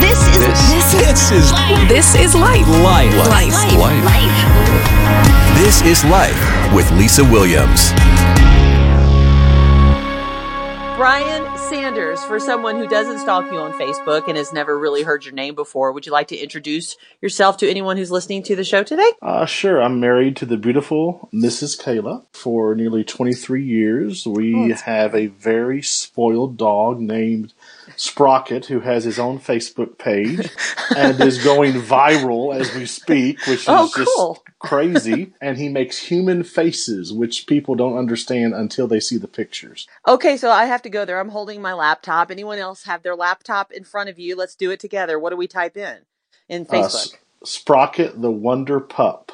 This is this, This is this is life. life. Life. Life. This is life with Lisa Williams. Brian Sanders, for someone who doesn't stalk you on Facebook and has never really heard your name before, would you like to introduce yourself to anyone who's listening to the show today? Uh, sure. I'm married to the beautiful Mrs. Kayla for nearly 23 years. We have a very spoiled dog named Sprocket who has his own Facebook page and is going viral as we speak, which is Oh, just crazy. And he makes human faces, which people don't understand until they see the pictures. Okay, so I have to go there. I'm holding my laptop. Anyone else have their laptop in front of you? Let's do it together. What do we type in in Uh, Facebook? S- Sprocket the Wonder Pup.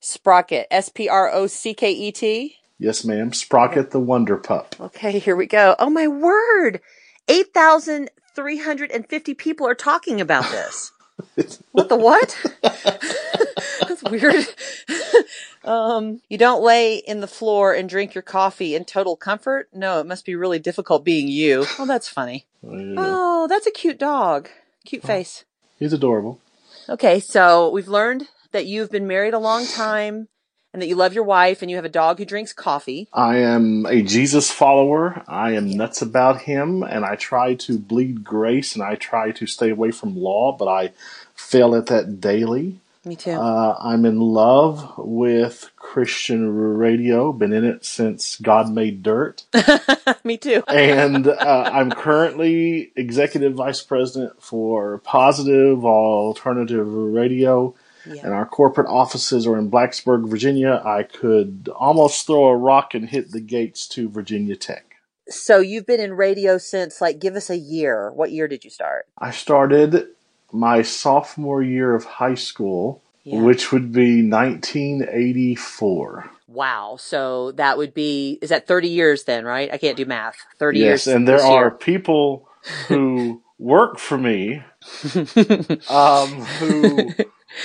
Sprocket, S P R O C K E T. Yes, ma'am. Sprocket the Wonder Pup. Okay, here we go. Oh my word. 8,350 people are talking about this. what the what? That's weird. um, you don't lay in the floor and drink your coffee in total comfort? No, it must be really difficult being you. Oh, that's funny. Yeah. Oh, that's a cute dog. Cute face. He's adorable. Okay, so we've learned that you've been married a long time and that you love your wife and you have a dog who drinks coffee. I am a Jesus follower. I am nuts about him, and I try to bleed grace and I try to stay away from law, but I fail at that daily. Me too. Uh, I'm in love with Christian radio, been in it since God made dirt. Me too. and uh, I'm currently executive vice president for Positive Alternative Radio. Yeah. And our corporate offices are in Blacksburg, Virginia. I could almost throw a rock and hit the gates to Virginia Tech. So you've been in radio since like give us a year. What year did you start? I started my sophomore year of high school, Yeah. which would be 1984. Wow. So that would be is that 30 years then, right? I can't do math. 30 Yes, years. and there are year. people who work for me um, who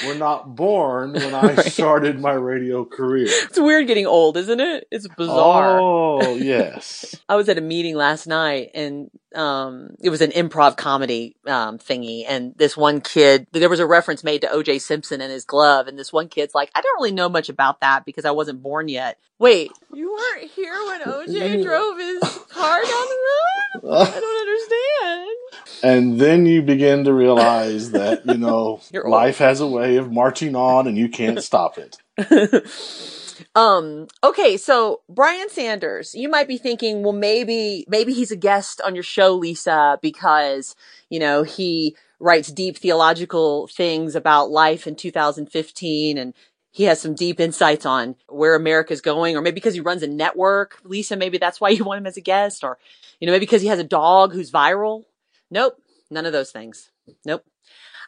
were not born when I started my radio career. It's weird getting old, isn't it? It's bizarre. Oh, yes. I was at a meeting last night and um it was an improv comedy um thingy and this one kid there was a reference made to OJ Simpson and his glove and this one kid's like I don't really know much about that because I wasn't born yet. Wait, you weren't here when OJ drove his car down the road? I don't understand. And then you begin to realize that, you know, life has a way of marching on and you can't stop it. Um, okay, so Brian Sanders, you might be thinking, well, maybe, maybe he's a guest on your show, Lisa, because, you know, he writes deep theological things about life in 2015 and he has some deep insights on where America's going, or maybe because he runs a network, Lisa, maybe that's why you want him as a guest, or, you know, maybe because he has a dog who's viral. Nope, none of those things. Nope.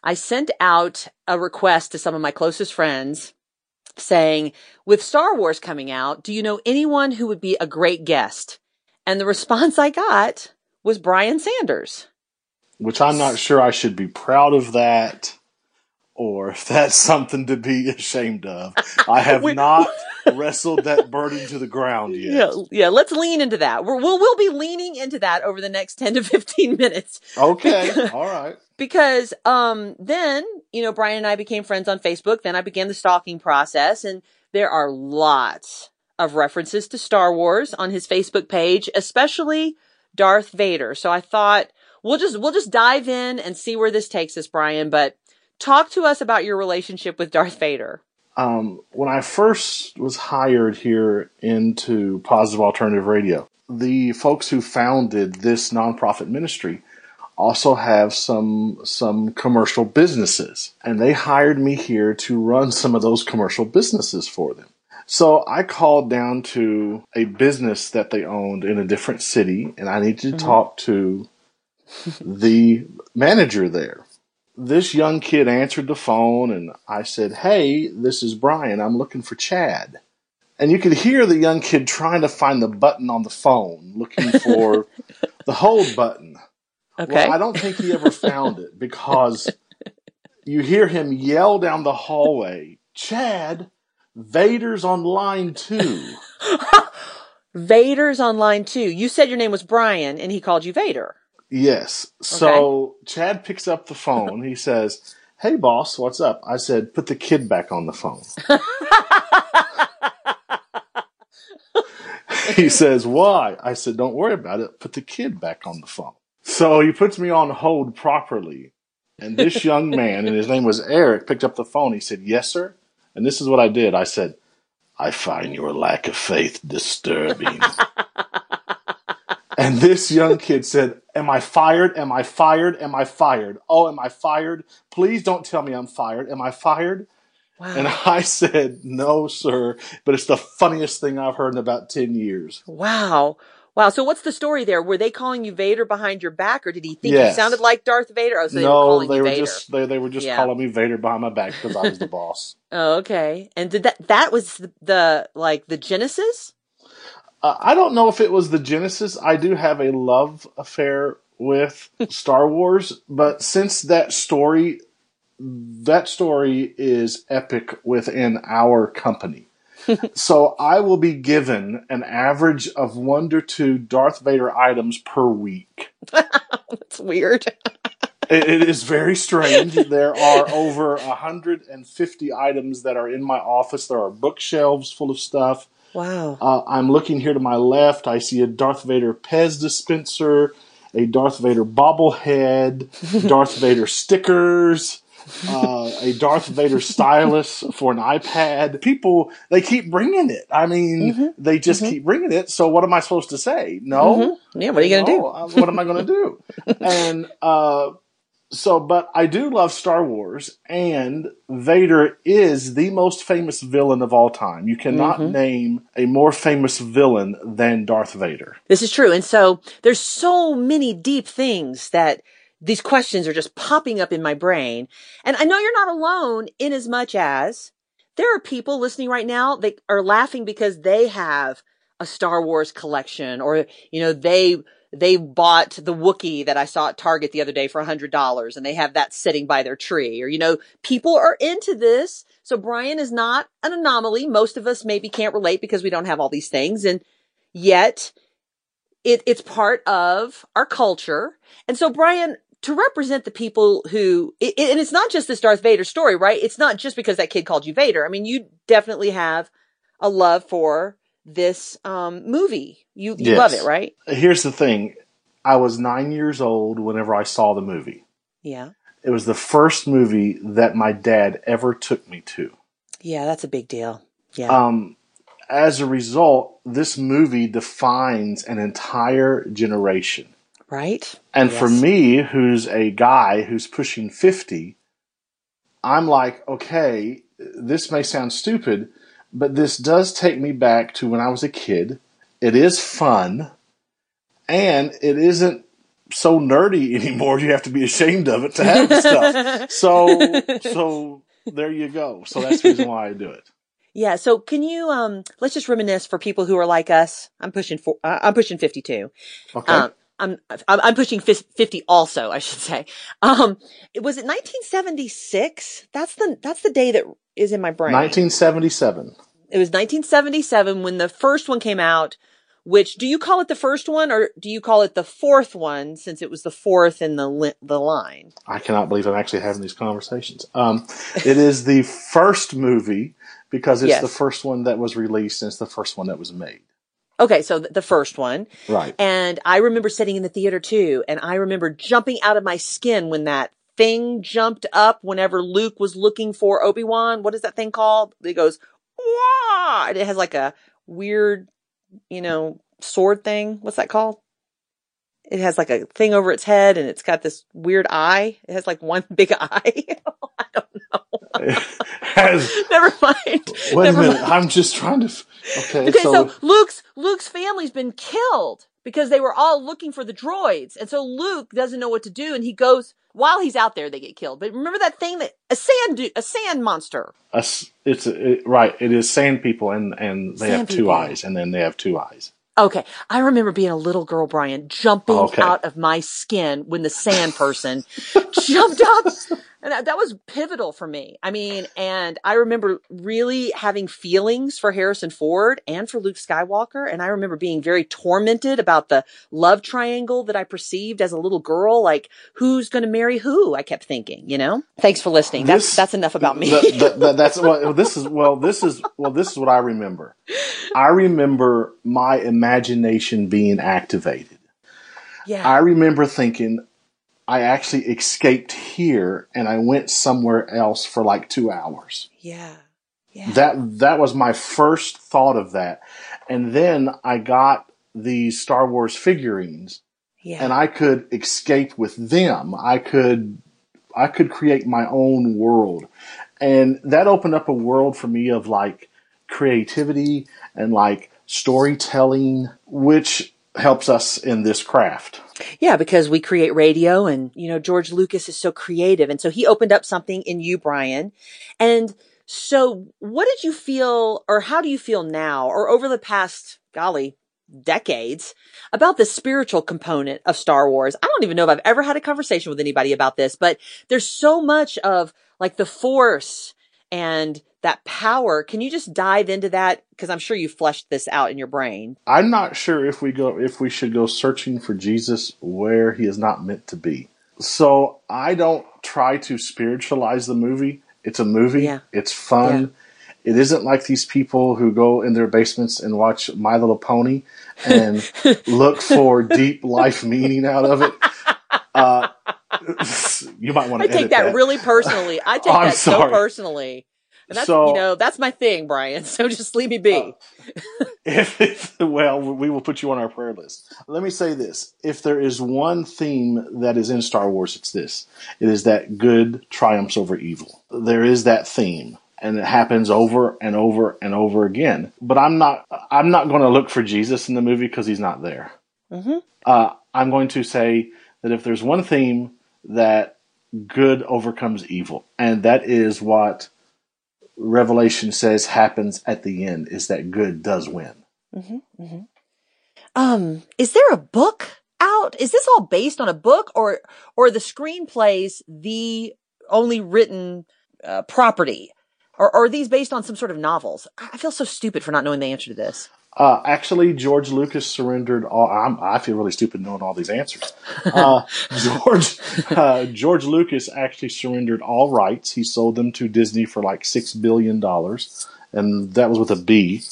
I sent out a request to some of my closest friends saying, with Star Wars coming out, do you know anyone who would be a great guest? And the response I got was Brian Sanders. Which I'm not sure I should be proud of that or if that's something to be ashamed of. I have We- not wrestled that burden to the ground yet. Yeah, yeah. Let's lean into that. We're, we'll we'll be leaning into that over the next ten to fifteen minutes Okay. All right. because um then you know Brian and I became friends on Facebook. Then I began the stalking process, and there are lots of references to Star Wars on his Facebook page, especially Darth Vader. So I thought we'll just we'll just dive in and see where this takes us, Brian. But talk to us about your relationship with Darth Vader. Um, when I first was hired here into Positive Alternative Radio, the folks who founded this nonprofit ministry also have some some commercial businesses, and they hired me here to run some of those commercial businesses for them. So I called down to a business that they owned in a different city, and I needed to talk to the manager there this young kid answered the phone and I said, Hey, this is Brian. I'm looking for Chad. And you could hear the young kid trying to find the button on the phone, looking for the hold button. Okay. Well, I don't think he ever found it because you hear him yell down the hallway, Chad, Vader's on line two. Vader's on line two. You said your name was Brian, and he called you Vader. Yes. So Chad picks up the phone. He says, Hey, boss, what's up? I said, Put the kid back on the phone. he says, Why? I said, Don't worry about it. Put the kid back on the phone. So he puts me on hold properly. And this young man, and his name was Eric, picked up the phone. He said, Yes, sir. And this is what I did. I said, I find your lack of faith disturbing. and this young kid said, Am I fired? Am I fired? Am I fired? Oh, am I fired? Please don't tell me I'm fired. Am I fired? Wow. And I said, No, sir. But it's the funniest thing I've heard in about 10 years. Wow. Wow. So what's the story there? Were they calling you Vader behind your back or did he think you sounded like Darth Vader? Oh, so they were no, calling they you were Vader. just they, they were just Yeah. calling me Vader behind my back because I was the boss. Oh, okay. And did that, that was the, the like the Genesis? Uh, I don't know if it was the Genesis. I do have a love affair with Star Wars, but since that story, that story is epic within our company. so I will be given an average of one to two Darth Vader items per week. That's weird. It, it is very strange. There are over 150 items that are in my office. There are bookshelves full of stuff. Wow. Uh, I'm looking here to my left. I see a Darth Vader Pez dispenser, a Darth Vader bobblehead, Darth Vader stickers, uh, a Darth Vader stylus for an iPad. People, they keep bringing it. I mean, they just keep bringing it. So what am I supposed to say? No. Yeah. What are you going to No, uh, what am I going to do? and uh, so, but I do love Star Wars, and Vader is the most famous villain of all time. You cannot Mm-hmm. name a more famous villain than Darth Vader. This is true. And so there's so many deep things that these questions are just popping up in my brain. And I know you're not alone in as much as there are people listening right now that are laughing because they have a Star Wars collection or, you know, they, they bought the Wookiee that I saw at Target the other day for a hundred dollars and they have that sitting by their tree or, you know, people are into this. So Brian is not an anomaly. Most of us maybe can't relate because we don't have all these things. And yet it, it's part of our culture. And so, Brian, to represent the people who, it, and it's not just this Darth Vader story, right? It's not just because that kid called you Vader. I mean, you definitely have a love for this um, movie. You, you Yes. love it, right? Here's the thing I was nine years old whenever I saw the movie. Yeah. It was the first movie that my dad ever took me to. Yeah, that's a big deal. Yeah. Um, as a result, this movie defines an entire generation. right? And for me, who's a guy who's pushing 50, I'm like, okay, this may sound stupid, but this does take me back to when I was a kid. It is fun, and it isn't so nerdy anymore. You have to be ashamed of it to have stuff. So, so there you go. So that's the reason why I do it. Yeah. So can you, um, let's just reminisce for people who are like us. I'm pushing for. uh, I'm pushing 52. Okay. Um, I'm, I'm, I'm pushing 50 also, I should say. Um, it was it 1976? That's the, that's the day that is in my brain. 1977. It was 1977 when the first one came out, which do you call it the first one or do you call it the fourth one since it was the fourth in the, li- the line? I cannot believe I'm actually having these conversations. Um, it is the first movie because it's Yes. the first one that was released and it's the first one that was made. Okay. So the first one. Right. And I remember sitting in the theater too. And I remember jumping out of my skin when that thing jumped up whenever Luke was looking for Obi-Wan. What is that thing called? It goes, Wah! And it has like a weird, you know, sword thing. What's that called? It has like a thing over its head and it's got this weird eye. It has like one big eye. I don't know. Has, Never mind. wait a minute. mind. I'm just trying to. f- Okay, Okay, so, so, Luke's Luke's family's been killed because they were all looking for the droids, and so Luke doesn't know what to do, and he goes while he's out there. They get killed. But remember that thing that a sand a sand monster. a it's a, it, right. It is sand people, and and they have Sand two people. eyes, and then they have two eyes. Okay, I remember being a little girl, Brian, jumping Okay. out of my skin when the sand person jumped up. And that, that was pivotal for me. I mean, and I remember really having feelings for Harrison Ford and for Luke Skywalker. And I remember being very tormented about the love triangle that I perceived as a little girl. Like, who's going to marry who? I kept thinking, you know? Thanks for listening. That's, This- that's enough about me. That- that- that- that's well. This is well. This is well. This is what I remember. I remember my imagination being activated. yeah. I remember thinking, I actually escaped here and I went somewhere else for like two hours. yeah. Yeah. That that was my first thought of that, and then I got these Star Wars figurines, yeah. and I could escape with them. I could I could create my own world, and that opened up a world for me of like creativity and like storytelling, which helps us in this craft. Yeah, because we create radio and, you know, George Lucas is so creative. And so he opened up something in you, Brian. And so what did you feel or how do you feel now or over the past, golly, decades about the spiritual component of Star Wars? I don't even know if I've ever had a conversation with anybody about this, but there's so much of like the force and that power. Can you just dive into that? Because I'm sure you fleshed this out in your brain. I'm not sure if we go if we should go searching for Jesus where he is not meant to be. So I don't try to spiritualize the movie. It's a movie. Yeah. It's fun. It isn't like these people who go in their basements and watch My Little Pony and look for deep life meaning out of it. Uh, you might want I to take that, that. really personally. I take I'm that so personally. And that's So- you know, that's my thing, Brian. So just leave me be. If, if, well, we will put you on our prayer list. Let me say this. If there is one theme that is in Star Wars, it's this. It is that good triumphs over evil. There is that theme. And it happens over and over and over again. But I'm not, I'm not going to look for Jesus in the movie because he's not there. Mhm. Uh, I'm going to say that if there's one theme that good overcomes evil, and that is what Revelation says happens at the end, is that good does win. Um, is there a book out? Is this all based on a book or or the screenplays the only written uh, property? Or, or are these based on some sort of novels? I feel so stupid for not knowing the answer to this. Uh, actually, George Lucas surrendered all. I'm, I feel really stupid knowing all these answers. Uh, George uh, George Lucas actually surrendered all rights. He sold them to Disney for like six billion dollars, and that was with a B.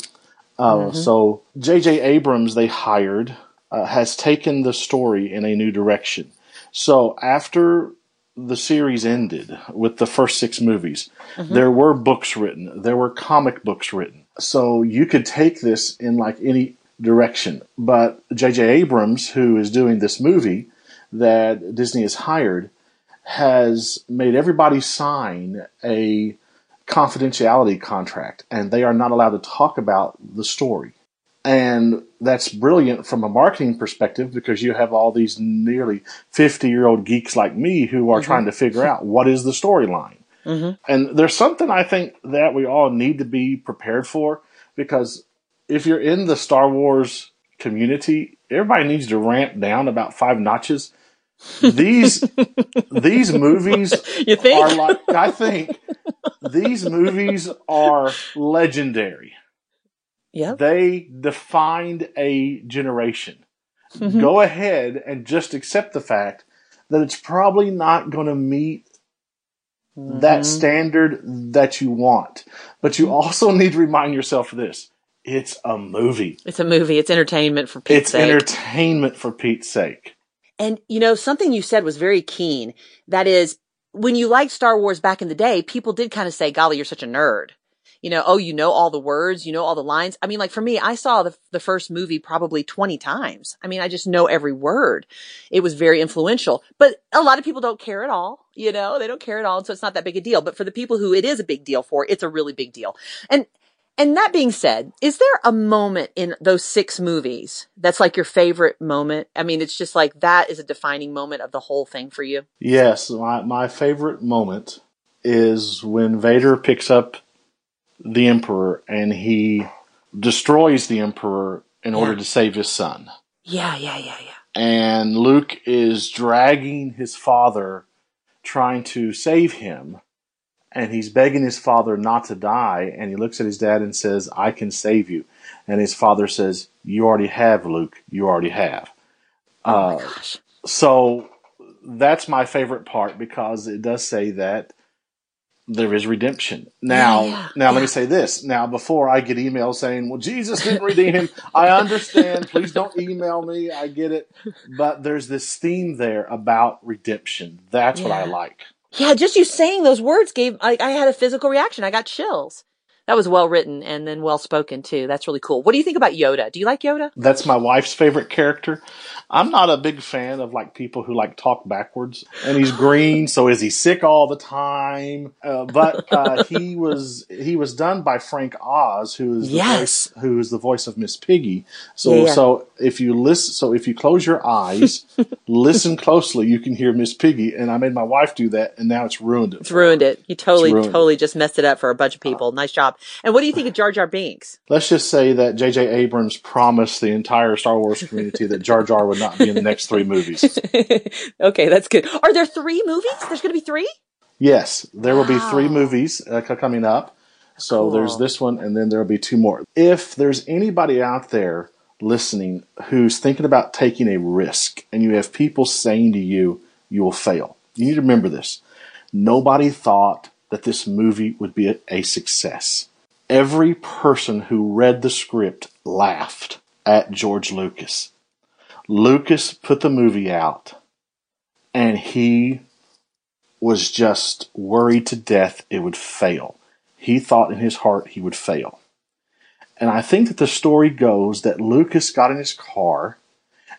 Uh, So J.J. Abrams, they hired, uh, has taken the story in a new direction. So after the series ended with the first six movies, mm-hmm. there were books written, there were comic books written. So you could take this in like any direction. But J.J. Abrams, who is doing this movie that Disney has hired, has made everybody sign a confidentiality contract, and they are not allowed to talk about the story. And that's brilliant from a marketing perspective because you have all these nearly 50 year old geeks like me who are mm-hmm. trying to figure out what is the storyline. Mm-hmm. And there's something I think that we all need to be prepared for because if you're in the Star Wars community, everybody needs to ramp down about five notches. These these movies You think? are like I think these movies are legendary. Yep. They defined a generation. Mm-hmm. Go ahead and just accept the fact that it's probably not going to meet Mm-hmm. that standard that you want. But you also need to remind yourself of this. It's a movie. It's a movie. It's entertainment for Pete's It's sake. It's entertainment for Pete's sake. And you know, something you said was very keen. That is, when you liked Star Wars back in the day, people did kind of say, golly, you're such a nerd. You know, oh, you know all the words, you know all the lines. I mean, like for me, I saw the, the first movie probably 20 times. I mean, I just know every word. It was very influential, but a lot of people don't care at all. You know, they don't care at all. And so it's not that big a deal. But for the people who it is a big deal for, it's a really big deal. And, and that being said, is there a moment in those six movies that's like your favorite moment? I mean, it's just like that is a defining moment of the whole thing for you. Yes, my, my favorite moment is when Vader picks up the Emperor and he destroys the Emperor in order to save his son. Yeah, yeah, yeah, yeah. And Luke is dragging his father, trying to save him, and he's begging his father not to die. And he looks at his dad and says, "I can save you." And his father says, "You already have, Luke. You already have." Oh Uh, so that's my favorite part because it does say that there is redemption. Now, Yeah, yeah, now let me say this. Now, before I get emails saying, "Well, Jesus didn't redeem him," I understand. Please don't email me. I get it, but there's this theme there about redemption. That's what I like. Yeah, just you saying those words gave I, I had a physical reaction. I got chills. That was well written and then well spoken too. That's really cool. What do you think about Yoda? Do you like Yoda? That's my wife's favorite character. I'm not a big fan of like people who like talk backwards. And he's green, so is he sick all the time? Uh, but uh, he was he was done by Frank Oz, who is the Yes. voice who is the voice of Miss Piggy. So Yeah, so if you listen, so if you close your eyes, listen closely, you can hear Miss Piggy. And I made my wife do that, and now it's ruined it. It's ruined it. You totally, totally just messed it up for a bunch of people. Nice job. And what do you think of Jar Jar Binks? Let's just say that J.J. Abrams promised the entire Star Wars community that Jar Jar would not be in the next three movies. okay, that's good. Are there three movies? There's going to be three? Yes, there will be three movies uh, coming up. So Cool. there's this one, and then there will be two more. If there's anybody out there listening who's thinking about taking a risk, and you have people saying to you, you will fail, you need to remember this. Nobody thought that this movie would be a, a success. Every person who read the script laughed at George Lucas. Lucas put the movie out, and he was just worried to death it would fail. He thought in his heart he would fail. And I think that the story goes that Lucas got in his car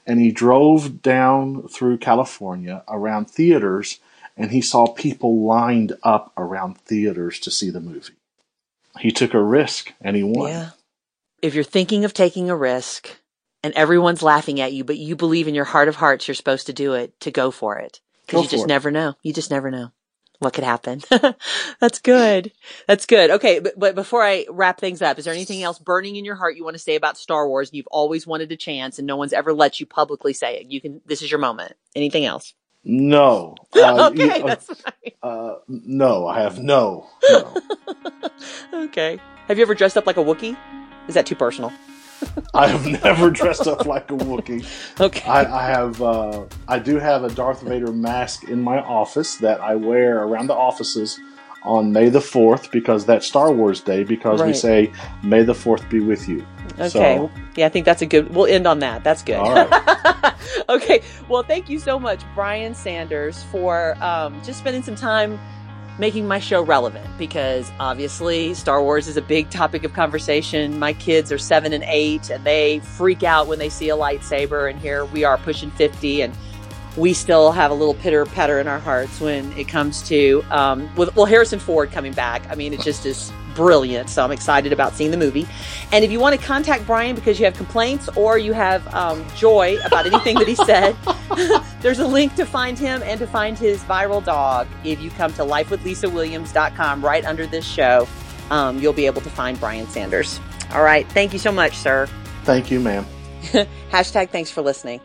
and he drove down through California around theaters and he saw people lined up around theaters to see the movie. He took a risk and he won. Yeah. If you're thinking of taking a risk and everyone's laughing at you, but you believe in your heart of hearts you're supposed to do it, to go for it. Because you just it. never know. You just never know what could happen. That's good. That's good. Okay, but, but before I wrap things up, is there anything else burning in your heart you want to say about Star Wars? You've always wanted a chance, and no one's ever let you publicly say it. You can. This is your moment. Anything else? No. Uh, okay, you- uh, that's fine. uh, no, I have no. no. Okay. Have you ever dressed up like a Wookiee? Is that too personal? I have never dressed up like a Wookiee. Okay. I, I have, uh, I do have a Darth Vader mask in my office that I wear around the offices on May the Fourth because that's Star Wars Day. Because we say May the Fourth be with you. Okay. So, yeah, I think that's a good. We'll end on that. That's good. right. okay. Well, thank you so much, Brian Sanders, for um, just spending some time making my show relevant because obviously Star Wars is a big topic of conversation. My kids are seven and eight, and they freak out when they see a lightsaber. And here we are pushing 50, and we still have a little pitter patter in our hearts when it comes to um, with well Harrison Ford coming back. I mean, it just is brilliant. So I'm excited about seeing the movie. And if you want to contact Brian because you have complaints or you have um, joy about anything that he said, there's a link to find him and to find his viral dog. If you come to lifewithlisawilliams.com right under this show, um, you'll be able to find Brian Sanders. All right. Thank you so much, sir. Thank you, ma'am. Hashtag thanks for listening.